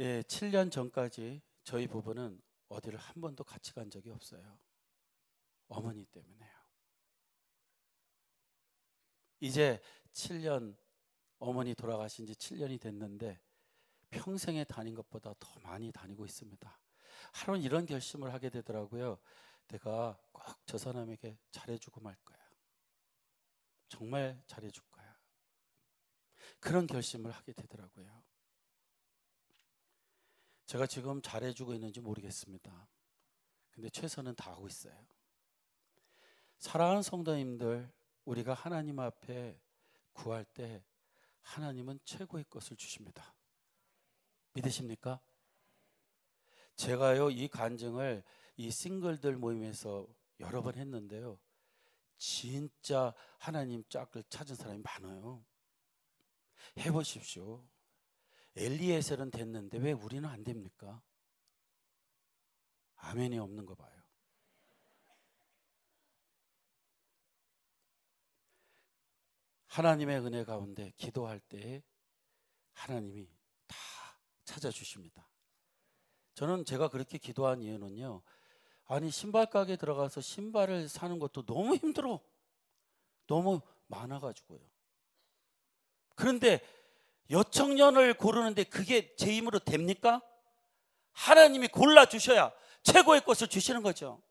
예, 7년 전까지 저희 부부는 어디를 한 번도 같이 간 적이 없어요. 어머니 때문에요. 이제 7년 어머니 돌아가신 지 7년이 됐는데 평생에 다닌 것보다 더 많이 다니고 있습니다. 하루는 이런 결심을 하게 되더라고요. 내가 꼭 저 사람에게 잘해주고 말 거야. 정말 잘해줄 거야. 그런 결심을 하게 되더라고요. 제가 지금 잘해주고 있는지 모르겠습니다. 근데 최선은 다하고 있어요. 사랑하는 성도님들, 우리가 하나님 앞에 구할 때 하나님은 최고의 것을 주십니다. 믿으십니까? 제가요, 이 간증을 이 싱글들 모임에서 여러 번 했는데요. 진짜 하나님 짝을 찾은 사람이 많아요. 해보십시오. 엘리에셀은 됐는데 왜 우리는 안 됩니까? 아멘이 없는 거 봐요. 하나님의 은혜 가운데 기도할 때 하나님이 다 찾아주십니다. 저는 제가 그렇게 기도한 이유는요. 아니 신발 가게 들어가서 신발을 사는 것도 너무 힘들어. 너무 많아 가지고요. 그런데 여청년을 고르는데 그게 제 힘으로 됩니까? 하나님이 골라 주셔야 최고의 것을 주시는 거죠.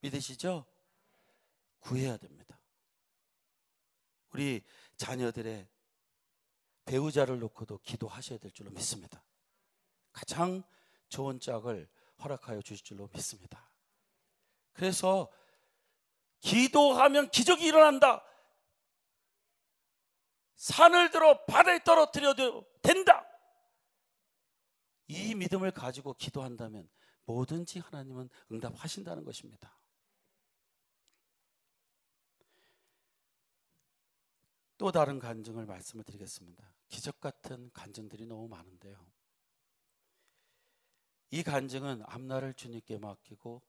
믿으시죠? 구해야 됩니다. 우리 자녀들의 배우자를 놓고도 기도하셔야 될 줄로 믿습니다. 가장 좋은 짝을 허락하여 주실 줄로 믿습니다. 그래서 기도하면 기적이 일어난다. 산을 들어 바다에 떨어뜨려도 된다. 이 믿음을 가지고 기도한다면 뭐든지 하나님은 응답하신다는 것입니다. 또 다른 간증을 말씀을 드리겠습니다. 기적 같은 간증들이 너무 많은데요. 이 간증은 앞날을 주님께 맡기고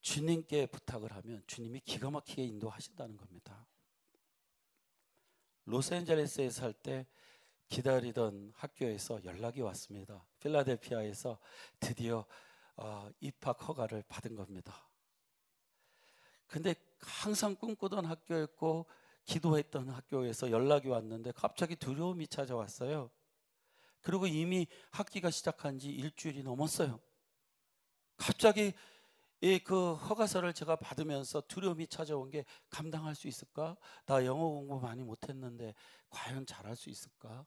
주님께 부탁을 하면 주님이 기가 막히게 인도하신다는 겁니다. 로스앤젤레스에 살 때 기다리던 학교에서 연락이 왔습니다. 필라델피아에서 드디어 어, 입학 허가를 받은 겁니다. 근데 항상 꿈꾸던 학교였고 기도했던 학교에서 연락이 왔는데 갑자기 두려움이 찾아왔어요. 그리고 이미 학기가 시작한 지 일주일이 넘었어요. 갑자기 이그 허가서를 제가 받으면서 두려움이 찾아온 게 감당할 수 있을까? 나 영어 공부 많이 못했는데 과연 잘할 수 있을까?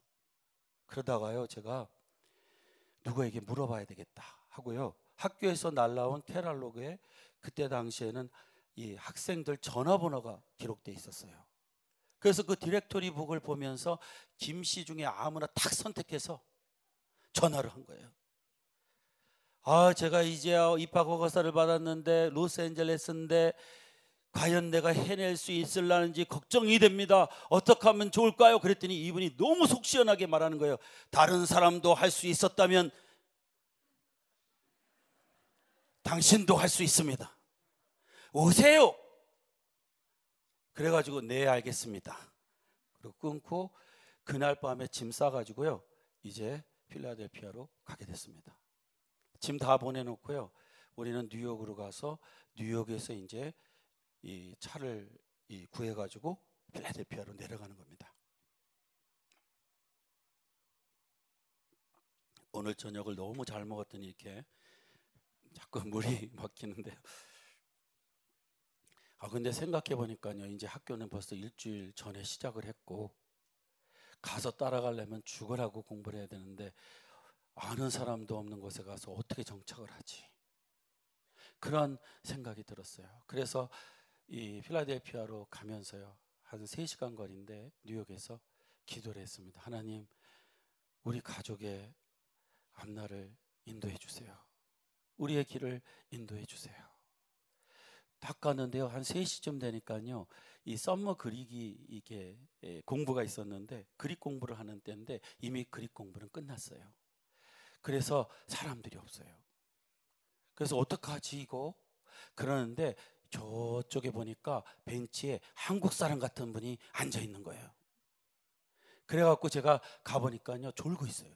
그러다가요 제가 누구에게 물어봐야 되겠다 하고요 학교에서 날라온 catalog에 그때 당시에는 이 학생들 전화번호가 기록돼 있었어요. 그래서 그 directory book을 보면서 김 씨 중에 아무나 탁 선택해서 전화를 한 거예요. 아, 제가 이제 입학 허가서를 받았는데 로스앤젤레스인데 과연 내가 해낼 수 있을라는지 걱정이 됩니다. 어떻게 하면 좋을까요? 그랬더니 이분이 너무 속 시원하게 말하는 거예요. 다른 사람도 할 수 있었다면 당신도 할 수 있습니다. 오세요. 그래가지고 네 알겠습니다. 그리고 끊고 그날 밤에 짐 싸가지고요. 이제 필라델피아로 가게 됐습니다. 짐 다 보내놓고요. 우리는 뉴욕으로 가서 뉴욕에서 이제 이 차를 이 구해가지고 필라델피아로 내려가는 겁니다. 오늘 저녁을 너무 잘 먹었더니 이렇게 자꾸 물이 막히는데요. 아 근데 생각해 보니까요, 이제 학교는 벌써 일주일 전에 시작을 했고 가서 따라가려면 죽으라고 공부를 해야 되는데 아는 사람도 없는 곳에 가서 어떻게 정착을 하지? 그런 생각이 들었어요. 그래서 이 필라델피아로 가면서요. 한 3시간 거리인데 뉴욕에서 기도를 했습니다. 하나님, 우리 가족의 앞날을 인도해 주세요. 우리의 길을 인도해 주세요. 딱 갔는데요. 한 3시쯤 되니까요. 이 summer Greek이 이게 예, 공부가 있었는데 Greek 공부를 하는 때인데 이미 Greek 공부는 끝났어요. 그래서 사람들이 없어요. 그래서 어떡하지 이거? 그러는데 저쪽에 보니까 벤치에 한국 사람 같은 분이 앉아 있는 거예요. 그래 갖고 제가 가 보니까요 졸고 있어요.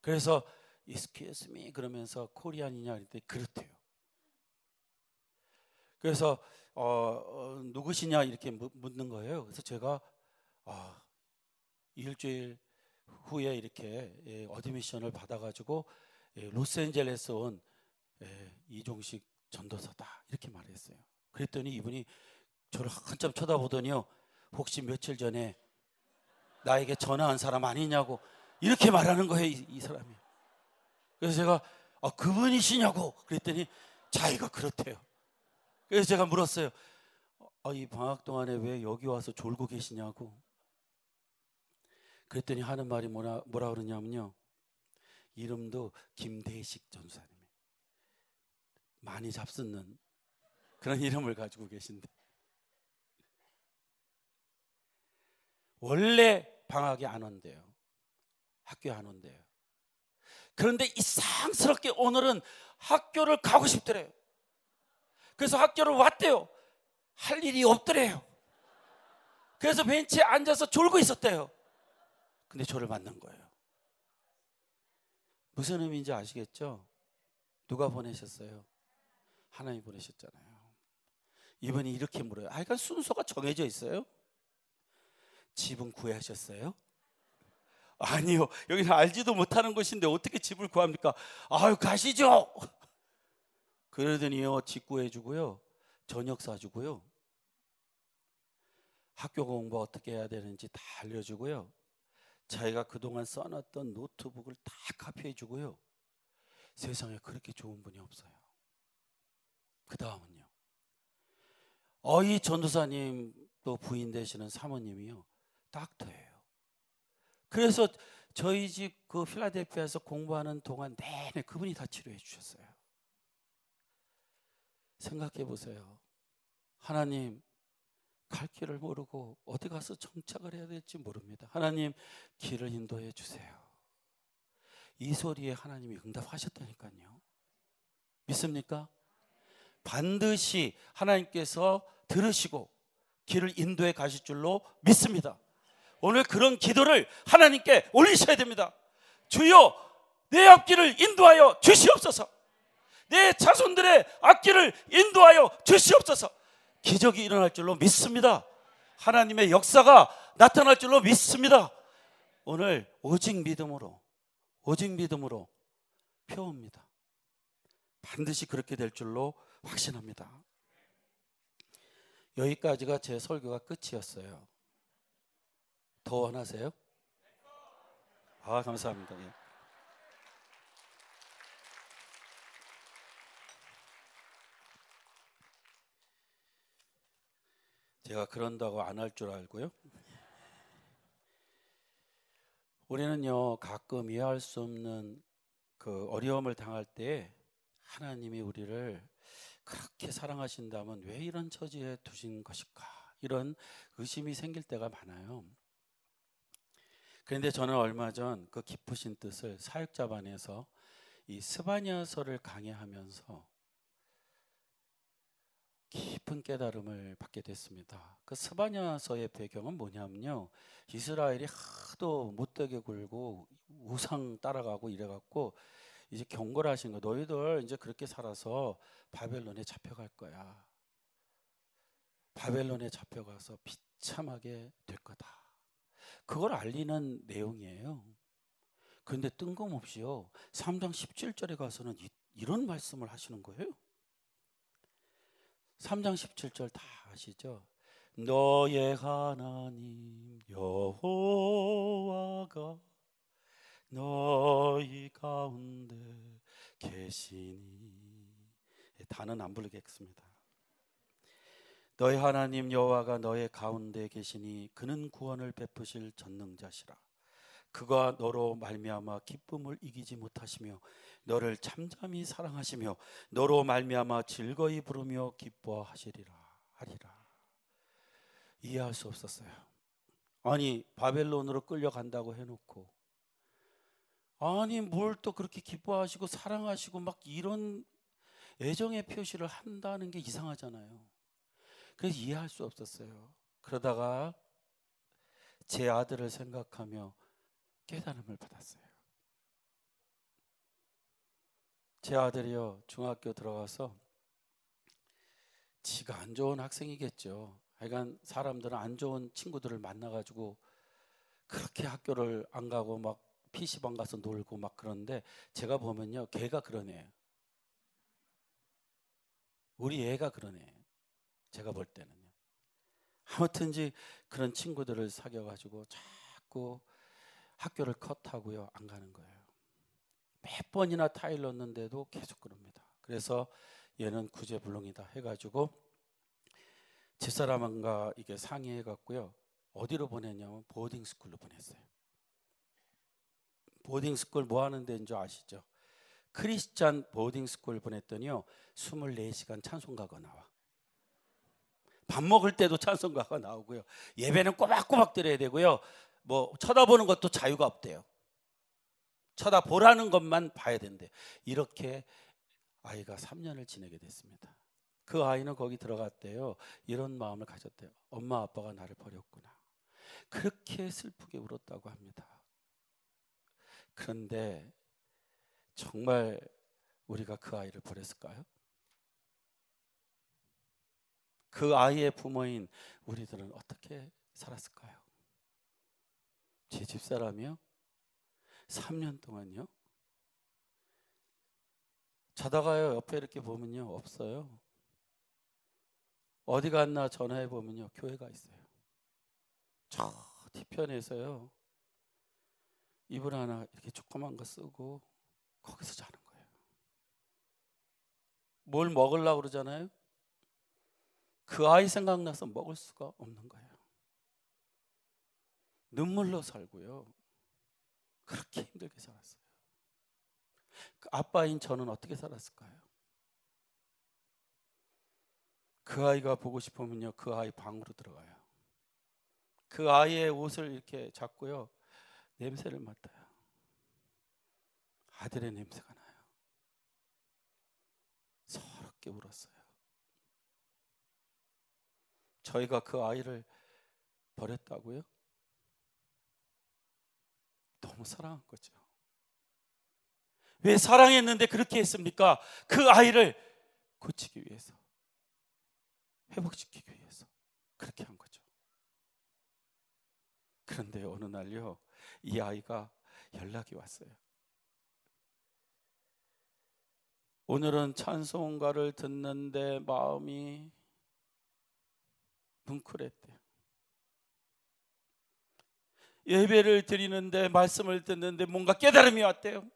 그래서 excuse me 그러면서 코리안이냐 그랬더니 그렇대요. 그래서 어, 어, 누구시냐 이렇게 묻는 거예요. 그래서 제가 아, 일주일 후에 이렇게 예, admission을 받아가지고 예, 로스앤젤레스 온 예, 이종식 전도사다 이렇게 말했어요. 그랬더니 이분이 저를 한참 쳐다보더니요. 혹시 며칠 전에 나에게 전화한 사람 아니냐고 이렇게 말하는 거예요. 이, 이 사람이. 그래서 제가 아, 그분이시냐고 그랬더니 자기가 그렇대요. 그래서 제가 물었어요. 아, 이 방학 동안에 왜 여기 와서 졸고 계시냐고. 그랬더니 하는 말이 뭐라, 뭐라 그러냐면요. 이름도 김대식 전사님. 많이 잡수는 그런 이름을 가지고 계신데. 원래 방학에 안 온대요. 학교에 안 온대요. 그런데 이상스럽게 오늘은 학교를 가고 싶더래요. 그래서 학교를 왔대요. 할 일이 없더래요. 그래서 벤치에 앉아서 졸고 있었대요. 근데 저를 만난 거예요. 무슨 의미인지 아시겠죠? 누가 보내셨어요? 하나님 보내셨잖아요. 이분이 이렇게 물어요. 아, 그러니까 순서가 정해져 있어요? 집은 구하셨어요? 아니요. 여기는 알지도 못하는 곳인데 어떻게 집을 구합니까? 아유, 가시죠. 그러더니요, 집 구해주고요, 저녁 사주고요, 학교 공부 어떻게 해야 되는지 다 알려주고요, 자기가 그동안 써놨던 노트북을 다 카피해주고요, 세상에 그렇게 좋은 분이 없어요. 그 다음은요, 어이 전도사님 또 부인 되시는 사모님이요, 닥터예요. 그래서 저희 집 그 필라델피아에서 공부하는 동안 내내 그분이 다 치료해 주셨어요. 생각해 보세요. 하나님, 갈 길을 모르고 어디 가서 정착을 해야 될지 모릅니다. 하나님, 길을 인도해 주세요. 이 소리에 하나님이 응답하셨다니까요. 믿습니까? 반드시 하나님께서 들으시고 길을 인도해 가실 줄로 믿습니다. 오늘 그런 기도를 하나님께 올리셔야 됩니다. 주여, 내 앞길을 인도하여 주시옵소서. 내 자손들의 앞길을 인도하여 주시옵소서. 기적이 일어날 줄로 믿습니다. 하나님의 역사가 나타날 줄로 믿습니다. 오늘 오직 믿음으로, 오직 믿음으로 표합니다. 반드시 그렇게 될 줄로 확신합니다. 여기까지가 제 설교가 끝이었어요. 더 원하세요? 아, 감사합니다. 예. 제가 그런다고 안 할 줄 알고요. 우리는요 가끔 이해할 수 없는 그 어려움을 당할 때 하나님이 우리를 그렇게 사랑하신다면 왜 이런 처지에 두신 것일까 이런 의심이 생길 때가 많아요. 그런데 저는 얼마 전 그 깊으신 뜻을 사역자반에서 이 스바냐서를 강의하면서 깊은 깨달음을 받게 됐습니다. 그 스바냐서의 배경은 뭐냐면요. 이스라엘이 하도 못되게 굴고 우상 따라가고 이래갖고 이제 경고를 하신 거. 너희들 이제 그렇게 살아서 바벨론에 잡혀갈 거야. 바벨론에 잡혀가서 비참하게 될 거다. 그걸 알리는 내용이에요. 그런데 뜬금없이요. 3장 17절에 가서는 이, 이런 말씀을 하시는 거예요. 3장 17절 다 아시죠? 너의 하나님 여호와가 너희 가운데 계시니 단은 안 부르겠습니다. 너희 하나님 여호와가 너의 가운데 계시니 그는 구원을 베푸실 전능자시라. 그가 너로 말미암아 기쁨을 이기지 못하시며 너를 잠잠히 사랑하시며 너로 말미암아 즐거이 부르며 기뻐하시리라 하리라. 이해할 수 없었어요. 아니 바벨론으로 끌려간다고 해놓고 아니 뭘 또 그렇게 기뻐하시고 사랑하시고 막 이런 애정의 표시를 한다는 게 이상하잖아요. 그래서 이해할 수 없었어요. 그러다가 제 아들을 생각하며 깨달음을 받았어요. 제 아들이요 중학교 들어가서 지가 안 좋은 학생이겠죠. 하여간 사람들은 안 좋은 친구들을 만나가지고 그렇게 학교를 안 가고 막 PC방 가서 놀고 막 그런데 제가 보면요 걔가 애예요. 우리 애가 애예요. 제가 볼 때는요. 아무튼지 그런 친구들을 사귀어가지고 자꾸 학교를 cut하고요 안 가는 거예요. 몇 번이나 타일렀는데도 계속 그럽니다. 그래서 얘는 구제불능이다 해가지고 집사람과 이게 상의해갖고요 어디로 보냈냐면 boarding school로 보냈어요. boarding school 뭐 하는 데인 줄 아시죠? Christian boarding school 보냈더니요 24시간 찬송가가 나와. 밥 먹을 때도 찬송가가 나오고요. 예배는 꼬박꼬박 드려야 되고요. 뭐 쳐다보는 것도 자유가 없대요. 쳐다보라는 것만 봐야 된대. 이렇게 아이가 3년을 지내게 됐습니다. 그 아이는 거기 들어갔대요. 이런 마음을 가졌대요. 엄마 아빠가 나를 버렸구나. 그렇게 슬프게 울었다고 합니다. 그런데 정말 우리가 그 아이를 버렸을까요? 그 아이의 부모인 우리들은 어떻게 살았을까요? 제 집사람이요? 3년 동안요? 자다가요 옆에 이렇게 보면요 없어요. 어디 갔나 전화해 보면요 교회가 있어요. 저 뒤편에서요 이불 하나 이렇게 조그만 거 쓰고 거기서 자는 거예요. 뭘 먹으려고 그러잖아요. 그 아이 생각나서 먹을 수가 없는 거예요. 눈물로 살고요. 그렇게 힘들게 살았어요. 그 아빠인 저는 어떻게 살았을까요? 그 아이가 보고 싶으면요, 그 아이 방으로 들어가요. 그 아이의 옷을 이렇게 잡고요, 냄새를 맡아요. 아들의 냄새가 나요. 서럽게 울었어요. 저희가 그 아이를 버렸다고요? 너무 사랑한 거죠. 왜 사랑했는데 그렇게 했습니까? 그 아이를 고치기 위해서, 회복시키기 위해서 그렇게 한 거죠. 그런데 어느 날요, 이 아이가 연락이 왔어요. 오늘은 찬송가를 듣는데 마음이 뭉클했대요. 예배를 드리는데 말씀을 듣는데 뭔가 깨달음이 왔대요.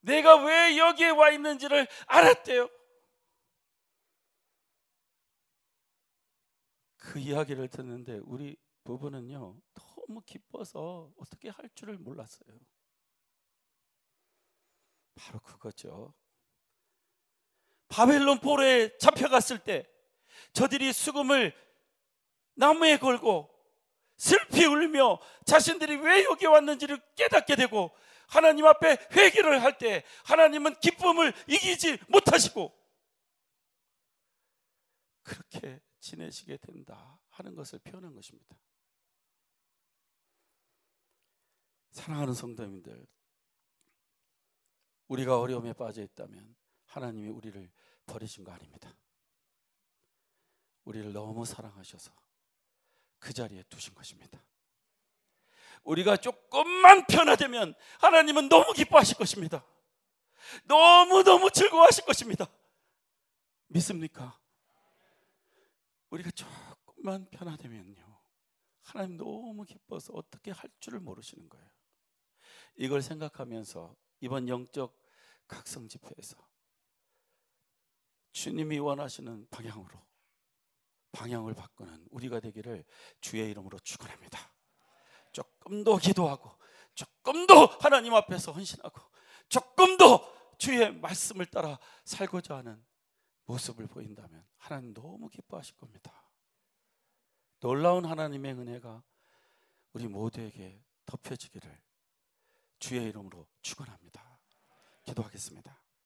내가 왜 여기에 와 있는지를 알았대요. 그 이야기를 듣는데 우리 부부는요 너무 기뻐서 어떻게 할 줄을 몰랐어요. 바로 그거죠. 바벨론 포로에 잡혀갔을 때 저들이 수금을 나무에 걸고 슬피 울며 자신들이 왜 여기 왔는지를 깨닫게 되고 하나님 앞에 회개를 할 때 하나님은 기쁨을 이기지 못하시고 그렇게 지내시게 된다 하는 것을 표현한 것입니다. 사랑하는 성도님들, 우리가 어려움에 빠져 있다면 하나님이 우리를 버리신 거 아닙니다. 우리를 너무 사랑하셔서 그 자리에 두신 것입니다. 우리가 조금만 변화되면 하나님은 너무 기뻐하실 것입니다. 너무너무 즐거워하실 것입니다. 믿습니까? 우리가 조금만 변화되면요. 하나님 너무 기뻐서 어떻게 할 줄을 모르시는 거예요. 이걸 생각하면서 이번 영적 각성 집회에서 주님이 원하시는 방향으로 방향을 바꾸는 우리가 되기를 주의 이름으로 축원합니다. 조금 더 기도하고 조금 더 하나님 앞에서 헌신하고 조금 더 주의 말씀을 따라 살고자 하는 모습을 보인다면 하나님 너무 기뻐하실 겁니다. 놀라운 하나님의 은혜가 우리 모두에게 덮여지기를 주의 이름으로 축원합니다. 기도하겠습니다.